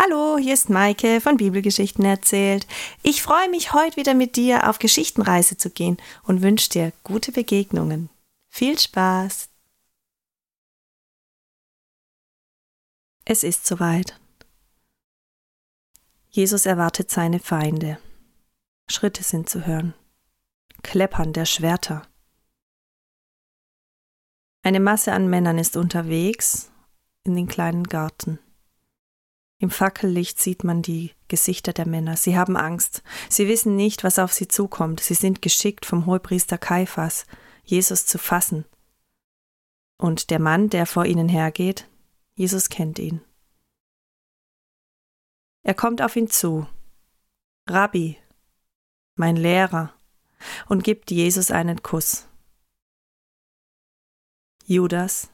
Hallo, hier ist Maike von Bibelgeschichten erzählt. Ich freue mich, heute wieder mit dir auf Geschichtenreise zu gehen und wünsche dir gute Begegnungen. Viel Spaß! Es ist soweit. Jesus erwartet seine Feinde. Schritte sind zu hören. Kleppern der Schwerter. Eine Masse an Männern ist unterwegs in den kleinen Garten. Im Fackellicht sieht man die Gesichter der Männer. Sie haben Angst. Sie wissen nicht, was auf sie zukommt. Sie sind geschickt vom Hohepriester Kaiphas, Jesus zu fassen. Und der Mann, der vor ihnen hergeht, Jesus kennt ihn. Er kommt auf ihn zu. Rabbi, mein Lehrer, und gibt Jesus einen Kuss. Judas,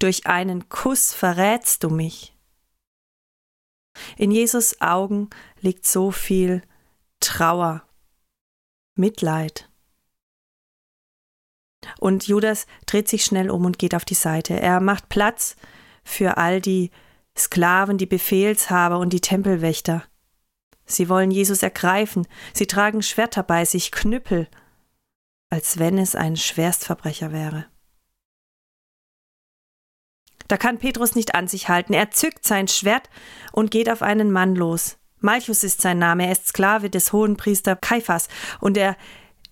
durch einen Kuss verrätst du mich. In Jesus Augen liegt so viel Trauer, Mitleid. Und Judas dreht sich schnell um und geht auf die Seite. Er macht Platz für all die Sklaven, die Befehlshaber und die Tempelwächter. Sie wollen Jesus ergreifen, sie tragen Schwerter bei sich, Knüppel, als wenn es ein Schwerstverbrecher wäre. Da kann Petrus nicht an sich halten. Er zückt sein Schwert und geht auf einen Mann los. Malchus ist sein Name, er ist Sklave des Hohenpriester Kaiphas und er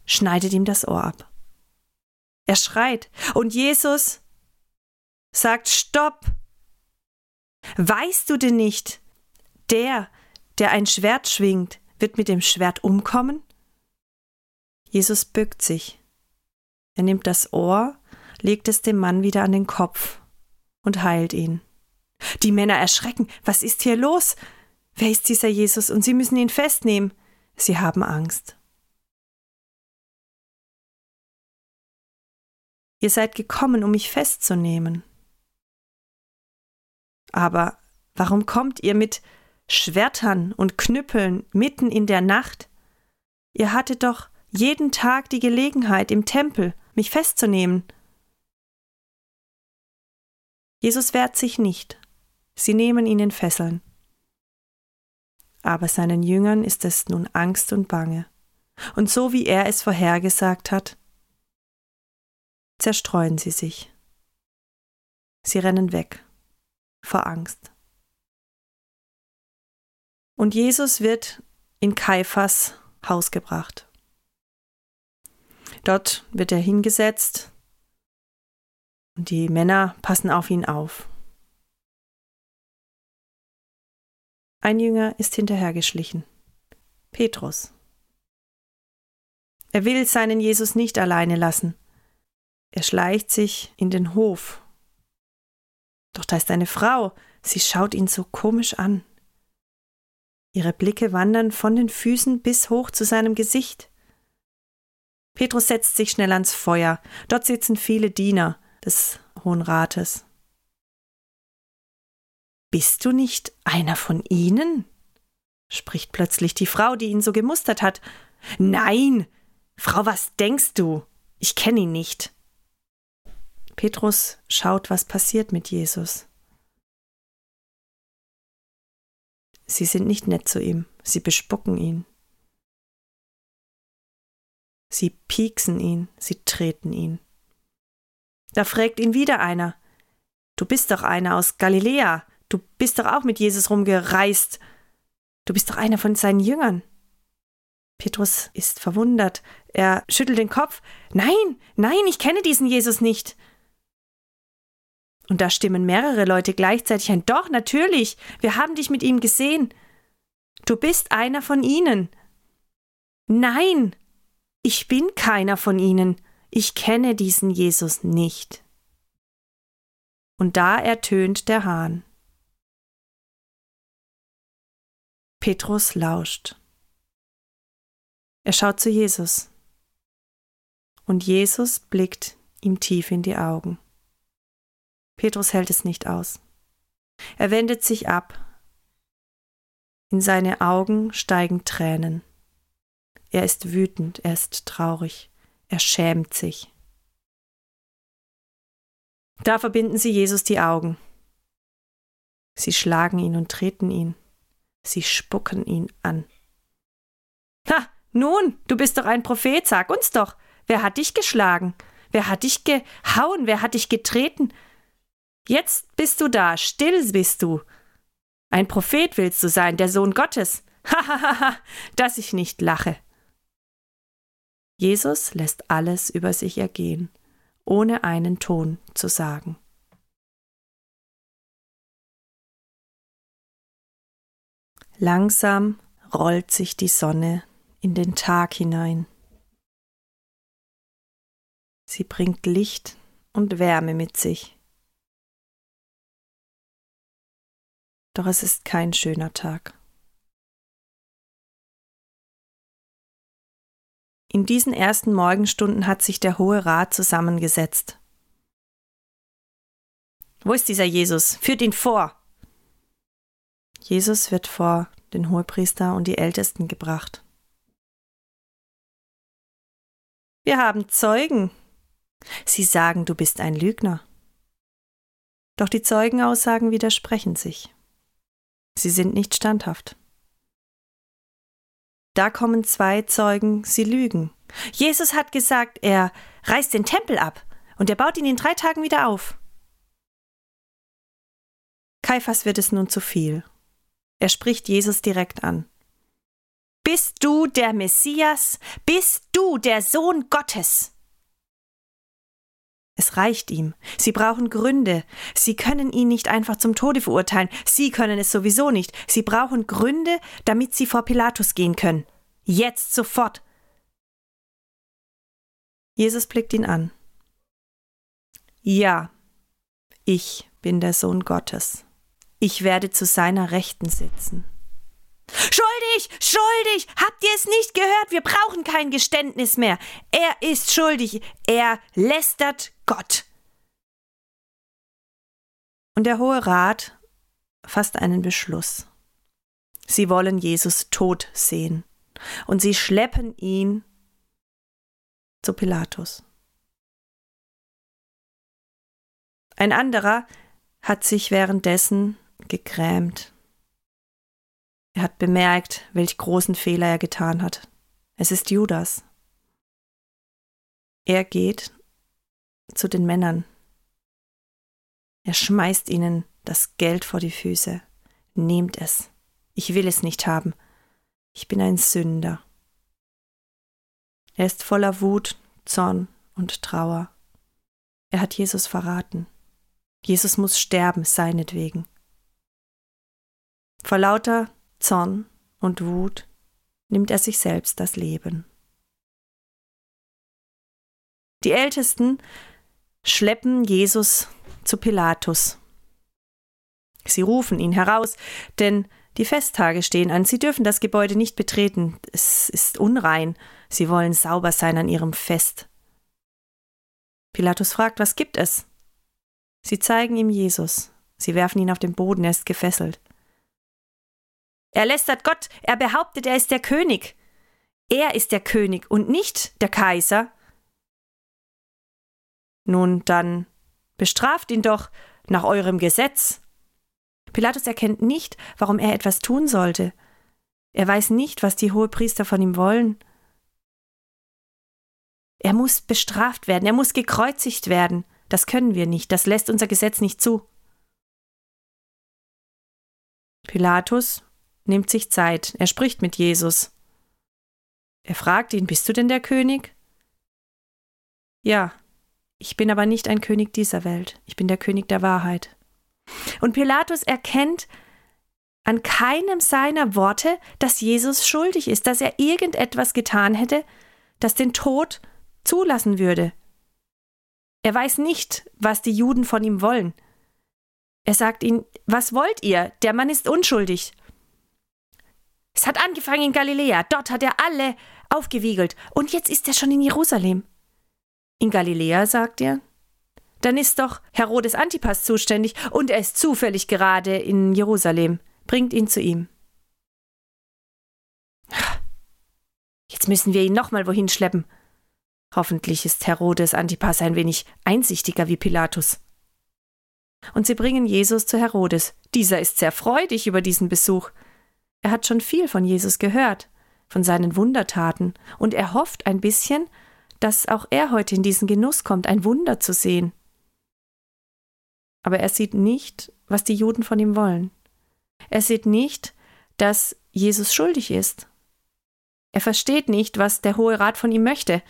schneidet ihm das Ohr ab. Er schreit und Jesus sagt Stopp! Weißt du denn nicht, der, der ein Schwert schwingt, wird mit dem Schwert umkommen? Jesus bückt sich. Er nimmt das Ohr, legt es dem Mann wieder an den Kopf und heilt ihn. Die Männer erschrecken. Was ist hier los? Wer ist dieser Jesus? Und sie müssen ihn festnehmen. Sie haben Angst. Ihr seid gekommen, um mich festzunehmen. Aber warum kommt ihr mit Schwertern und Knüppeln mitten in der Nacht? Ihr hattet doch jeden Tag die Gelegenheit, im Tempel mich festzunehmen. Jesus wehrt sich nicht. Sie nehmen ihn in Fesseln. Aber seinen Jüngern ist es nun Angst und Bange. Und so wie er es vorhergesagt hat, zerstreuen sie sich. Sie rennen weg vor Angst. Und Jesus wird in Kaiphas Haus gebracht. Dort wird er hingesetzt und die Männer passen auf ihn auf. Ein Jünger ist hinterhergeschlichen. Petrus. Er will seinen Jesus nicht alleine lassen. Er schleicht sich in den Hof. Doch da ist eine Frau, sie schaut ihn so komisch an. Ihre Blicke wandern von den Füßen bis hoch zu seinem Gesicht. Petrus setzt sich schnell ans Feuer. Dort sitzen viele Diener des Hohen Rates. Bist du nicht einer von ihnen? spricht plötzlich die Frau, die ihn so gemustert hat. Nein. Frau, was denkst du? Ich kenne ihn nicht. Petrus schaut, was passiert mit Jesus. Sie sind nicht nett zu ihm, sie bespucken ihn. Sie pieksen ihn, sie treten ihn. Da fragt ihn wieder einer. Du bist doch einer aus Galiläa. Du bist doch auch mit Jesus rumgereist. Du bist doch einer von seinen Jüngern. Petrus ist verwundert. Er schüttelt den Kopf. Nein, nein, ich kenne diesen Jesus nicht. Und da stimmen mehrere Leute gleichzeitig ein. Doch, natürlich, wir haben dich mit ihm gesehen. Du bist einer von ihnen. Nein, ich bin keiner von ihnen ich kenne diesen Jesus nicht. Und da ertönt der Hahn. Petrus lauscht. Er schaut zu Jesus. Und Jesus blickt ihm tief in die Augen. Petrus hält es nicht aus. Er wendet sich ab. In seine Augen steigen Tränen. Er ist wütend, er ist traurig. Er schämt sich. Da verbinden sie Jesus die Augen. Sie schlagen ihn und treten ihn. Sie spucken ihn an. Ha, nun, du bist doch ein Prophet, sag uns doch, wer hat dich geschlagen? Wer hat dich gehauen? Wer hat dich getreten? Jetzt bist du da, still bist du. Ein Prophet willst du sein, der Sohn Gottes. Hahaha, dass ich nicht lache. Jesus lässt alles über sich ergehen, ohne einen Ton zu sagen. Langsam rollt sich die Sonne in den Tag hinein. Sie bringt Licht und Wärme mit sich. Doch es ist kein schöner Tag. In diesen ersten Morgenstunden hat sich der Hohe Rat zusammengesetzt. Wo ist dieser Jesus? Führt ihn vor! Jesus wird vor den Hohepriester und die Ältesten gebracht. Wir haben Zeugen. Sie sagen, du bist ein Lügner. Doch die Zeugenaussagen widersprechen sich. Sie sind nicht standhaft. Da kommen zwei Zeugen, sie lügen. Jesus hat gesagt, er reißt den Tempel ab und er baut ihn in drei Tagen wieder auf. Kaiphas wird es nun zu viel. Er spricht Jesus direkt an. Bist du der Messias? Bist du der Sohn Gottes? Es reicht ihm. Sie brauchen Gründe. Sie können ihn nicht einfach zum Tode verurteilen. Sie können es sowieso nicht. Sie brauchen Gründe, damit sie vor Pilatus gehen können. Jetzt sofort. Jesus blickt ihn an. Ja, ich bin der Sohn Gottes. Ich werde zu seiner Rechten sitzen. Schuldig, schuldig, habt ihr es nicht gehört? Wir brauchen kein Geständnis mehr. Er ist schuldig, er lästert Gott. Und der Hohe Rat fasst einen Beschluss. Sie wollen Jesus tot sehen, und sie schleppen ihn zu Pilatus. Ein anderer hat sich währenddessen gegrämt er hat bemerkt, welch großen Fehler er getan hat. Es ist Judas. Er geht zu den Männern. Er schmeißt ihnen das Geld vor die Füße. Nehmt es. Ich will es nicht haben. Ich bin ein Sünder. Er ist voller Wut, Zorn und Trauer. Er hat Jesus verraten. Jesus muss sterben, seinetwegen. Vor lauter Zorn und Wut nimmt er sich selbst das Leben. Die Ältesten schleppen Jesus zu Pilatus. Sie rufen ihn heraus, denn die Festtage stehen an. Sie dürfen das Gebäude nicht betreten. Es ist unrein. Sie wollen sauber sein an ihrem Fest. Pilatus fragt, was gibt es? Sie zeigen ihm Jesus. Sie werfen ihn auf den Boden, er ist gefesselt. Er lästert Gott, er behauptet, er ist der König. Er ist der König und nicht der Kaiser. Nun dann bestraft ihn doch nach eurem Gesetz. Pilatus erkennt nicht, warum er etwas tun sollte. Er weiß nicht, was die Hohepriester von ihm wollen. Er muss bestraft werden, er muss gekreuzigt werden. Das können wir nicht, das lässt unser Gesetz nicht zu. Pilatus nimmt sich Zeit, er spricht mit Jesus. Er fragt ihn, bist du denn der König? Ja, ich bin aber nicht ein König dieser Welt, ich bin der König der Wahrheit. Und Pilatus erkennt an keinem seiner Worte, dass Jesus schuldig ist, dass er irgendetwas getan hätte, das den Tod zulassen würde. Er weiß nicht, was die Juden von ihm wollen. Er sagt ihnen, was wollt ihr? Der Mann ist unschuldig. Es hat angefangen in Galiläa, dort hat er alle aufgewiegelt, und jetzt ist er schon in Jerusalem. In Galiläa, sagt er? Dann ist doch Herodes Antipas zuständig, und er ist zufällig gerade in Jerusalem. Bringt ihn zu ihm. Jetzt müssen wir ihn nochmal wohin schleppen. Hoffentlich ist Herodes Antipas ein wenig einsichtiger wie Pilatus. Und sie bringen Jesus zu Herodes. Dieser ist sehr freudig über diesen Besuch. Er hat schon viel von Jesus gehört, von seinen Wundertaten, und er hofft ein bisschen, dass auch er heute in diesen Genuss kommt, ein Wunder zu sehen. Aber er sieht nicht, was die Juden von ihm wollen. Er sieht nicht, dass Jesus schuldig ist. Er versteht nicht, was der Hohe Rat von ihm möchte.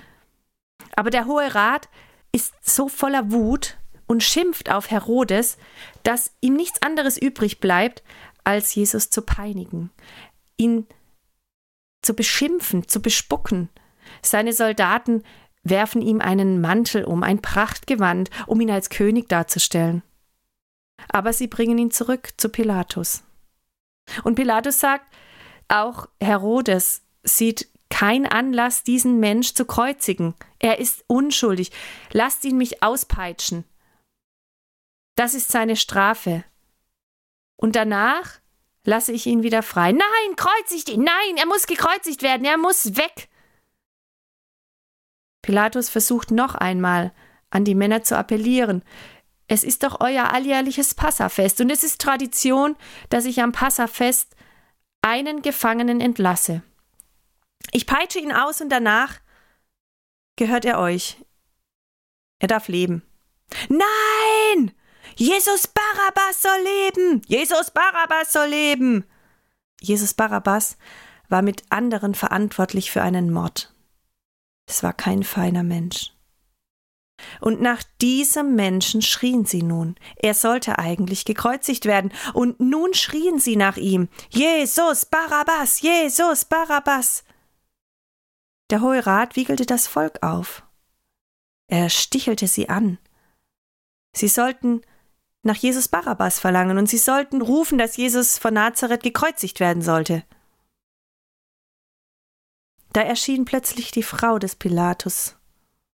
Aber der Hohe Rat ist so voller Wut und schimpft auf Herodes, dass ihm nichts anderes übrig bleibt, als Jesus zu peinigen, ihn zu beschimpfen, zu bespucken. Seine Soldaten werfen ihm einen Mantel um, ein Prachtgewand, um ihn als König darzustellen. Aber sie bringen ihn zurück zu Pilatus. Und Pilatus sagt, auch Herodes sieht kein Anlass, diesen Mensch zu kreuzigen. Er ist unschuldig. Lasst ihn mich auspeitschen. Das ist seine Strafe. Und danach lasse ich ihn wieder frei. Nein, kreuzigt ihn. Nein, er muss gekreuzigt werden. Er muss weg. Pilatus versucht noch einmal, an die Männer zu appellieren. Es ist doch euer alljährliches Passafest und es ist Tradition, dass ich am Passafest einen Gefangenen entlasse. Ich peitsche ihn aus und danach gehört er euch. Er darf leben. Nein! Jesus Barabbas soll leben! Jesus Barabbas soll leben! Jesus Barabbas war mit anderen verantwortlich für einen Mord. Es war kein feiner Mensch. Und nach diesem Menschen schrien sie nun. Er sollte eigentlich gekreuzigt werden. Und nun schrien sie nach ihm. Jesus Barabbas, Jesus Barabbas. Der Hohe Rat wiegelte das Volk auf. Er stichelte sie an. Sie sollten nach Jesus Barabbas verlangen und sie sollten rufen, dass Jesus von Nazareth gekreuzigt werden sollte. Da erschien plötzlich die Frau des Pilatus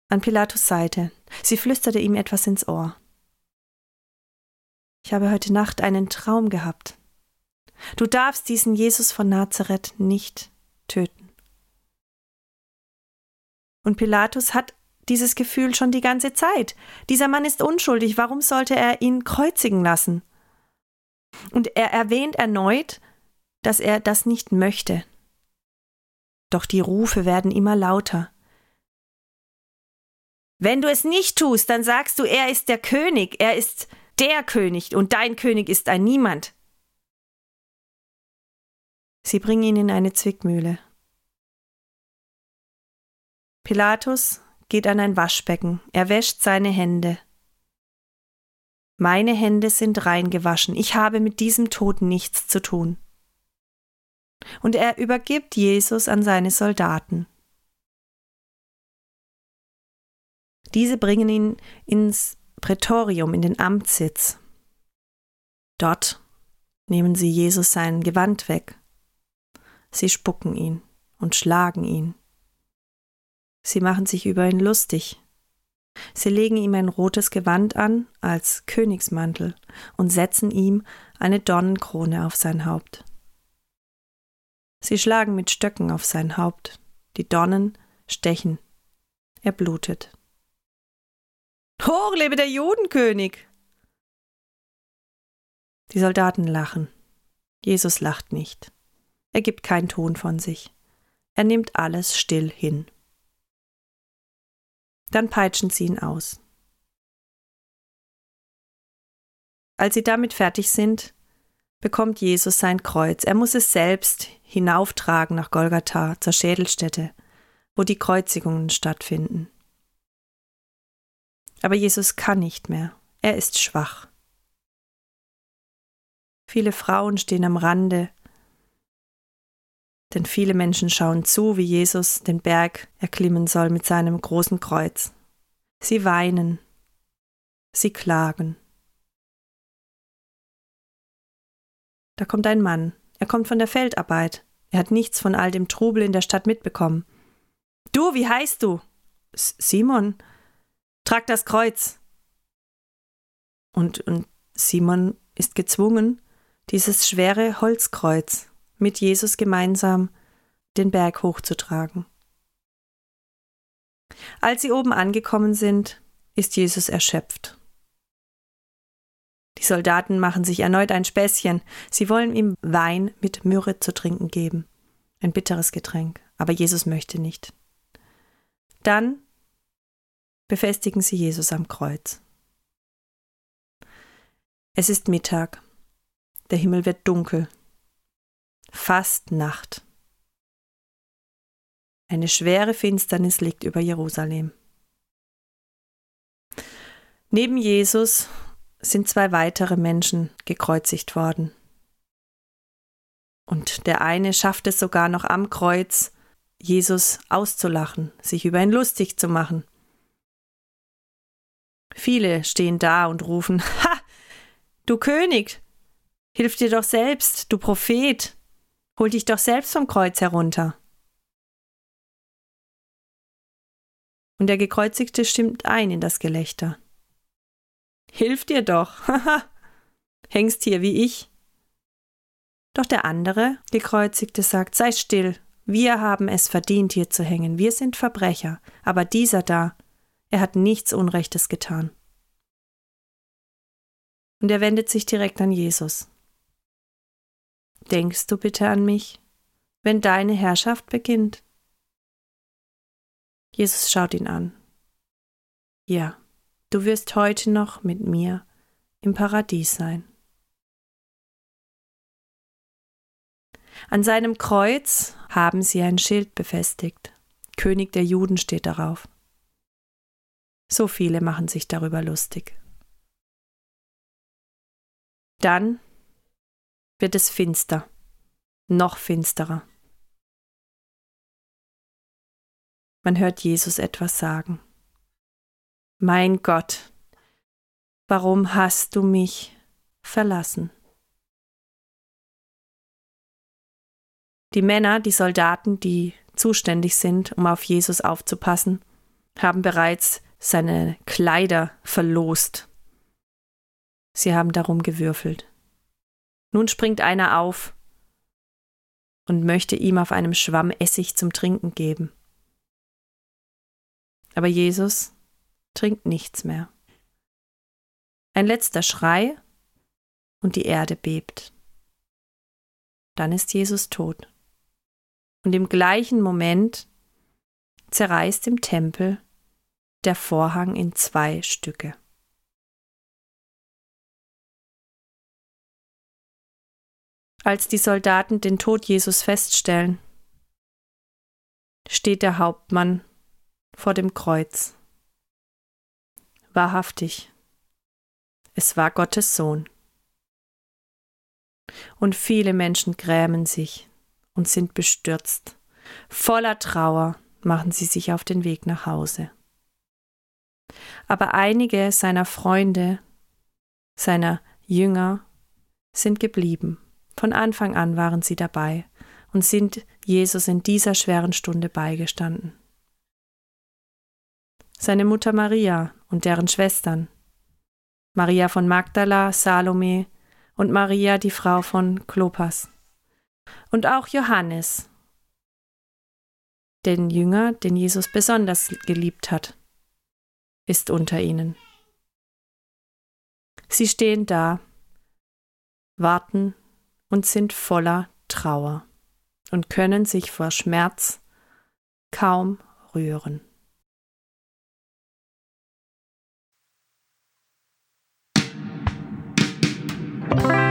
an Pilatus Seite. Sie flüsterte ihm etwas ins Ohr. Ich habe heute Nacht einen Traum gehabt. Du darfst diesen Jesus von Nazareth nicht töten. Und Pilatus hat dieses Gefühl schon die ganze Zeit. Dieser Mann ist unschuldig, warum sollte er ihn kreuzigen lassen? Und er erwähnt erneut, dass er das nicht möchte. Doch die Rufe werden immer lauter. Wenn du es nicht tust, dann sagst du, er ist der König, er ist der König und dein König ist ein Niemand. Sie bringen ihn in eine Zwickmühle. Pilatus geht an ein Waschbecken, er wäscht seine Hände. Meine Hände sind rein gewaschen, ich habe mit diesem Tod nichts zu tun. Und er übergibt Jesus an seine Soldaten. Diese bringen ihn ins Prätorium, in den Amtssitz. Dort nehmen sie Jesus sein Gewand weg. Sie spucken ihn und schlagen ihn. Sie machen sich über ihn lustig. Sie legen ihm ein rotes Gewand an als Königsmantel und setzen ihm eine Dornenkrone auf sein Haupt. Sie schlagen mit Stöcken auf sein Haupt. Die Dornen stechen. Er blutet. Hoch lebe der Judenkönig! Die Soldaten lachen. Jesus lacht nicht. Er gibt keinen Ton von sich. Er nimmt alles still hin. Dann peitschen sie ihn aus. Als sie damit fertig sind, bekommt Jesus sein Kreuz. Er muss es selbst hinauftragen nach Golgatha, zur Schädelstätte, wo die Kreuzigungen stattfinden. Aber Jesus kann nicht mehr. Er ist schwach. Viele Frauen stehen am Rande, denn viele Menschen schauen zu, wie Jesus den Berg erklimmen soll mit seinem großen Kreuz. Sie weinen, sie klagen. Da kommt ein Mann, er kommt von der Feldarbeit, er hat nichts von all dem Trubel in der Stadt mitbekommen. Du, wie heißt du? Simon, Trag das Kreuz. Und, und Simon ist gezwungen, dieses schwere Holzkreuz mit Jesus gemeinsam den Berg hochzutragen. Als sie oben angekommen sind, ist Jesus erschöpft. Die Soldaten machen sich erneut ein Späßchen. Sie wollen ihm Wein mit Myrrhe zu trinken geben. Ein bitteres Getränk. Aber Jesus möchte nicht. Dann befestigen sie Jesus am Kreuz. Es ist Mittag. Der Himmel wird dunkel. Fast Nacht. Eine schwere Finsternis liegt über Jerusalem. Neben Jesus sind zwei weitere Menschen gekreuzigt worden. Und der eine schafft es sogar noch am Kreuz, Jesus auszulachen, sich über ihn lustig zu machen. Viele stehen da und rufen, Ha, du König, hilf dir doch selbst, du Prophet, hol dich doch selbst vom Kreuz herunter. Und der Gekreuzigte stimmt ein in das Gelächter. Hilf dir doch, haha, hängst hier wie ich. Doch der andere Gekreuzigte sagt, sei still, wir haben es verdient, hier zu hängen, wir sind Verbrecher, aber dieser da, er hat nichts Unrechtes getan. Und er wendet sich direkt an Jesus. Denkst du bitte an mich, wenn deine Herrschaft beginnt? Jesus schaut ihn an. Ja, du wirst heute noch mit mir im Paradies sein. An seinem Kreuz haben sie ein Schild befestigt. König der Juden steht darauf. So viele machen sich darüber lustig. Dann wird es finster, noch finsterer. Man hört Jesus etwas sagen. Mein Gott, warum hast du mich verlassen? Die Männer, die Soldaten, die zuständig sind, um auf Jesus aufzupassen, haben bereits seine Kleider verlost. Sie haben darum gewürfelt. Nun springt einer auf und möchte ihm auf einem Schwamm Essig zum Trinken geben. Aber Jesus trinkt nichts mehr. Ein letzter Schrei und die Erde bebt. Dann ist Jesus tot. Und im gleichen Moment zerreißt im Tempel der Vorhang in zwei Stücke. Als die Soldaten den Tod Jesus feststellen, steht der Hauptmann vor dem Kreuz. Wahrhaftig, es war Gottes Sohn. Und viele Menschen grämen sich und sind bestürzt. Voller Trauer machen sie sich auf den Weg nach Hause. Aber einige seiner Freunde, seiner Jünger, sind geblieben. Von Anfang an waren sie dabei und sind Jesus in dieser schweren Stunde beigestanden. Seine Mutter Maria und deren Schwestern, Maria von Magdala, Salome und Maria, die Frau von Klopas. Und auch Johannes, den Jünger, den Jesus besonders geliebt hat, ist unter ihnen. Sie stehen da, warten und sind voller Trauer und können sich vor Schmerz kaum rühren. Musik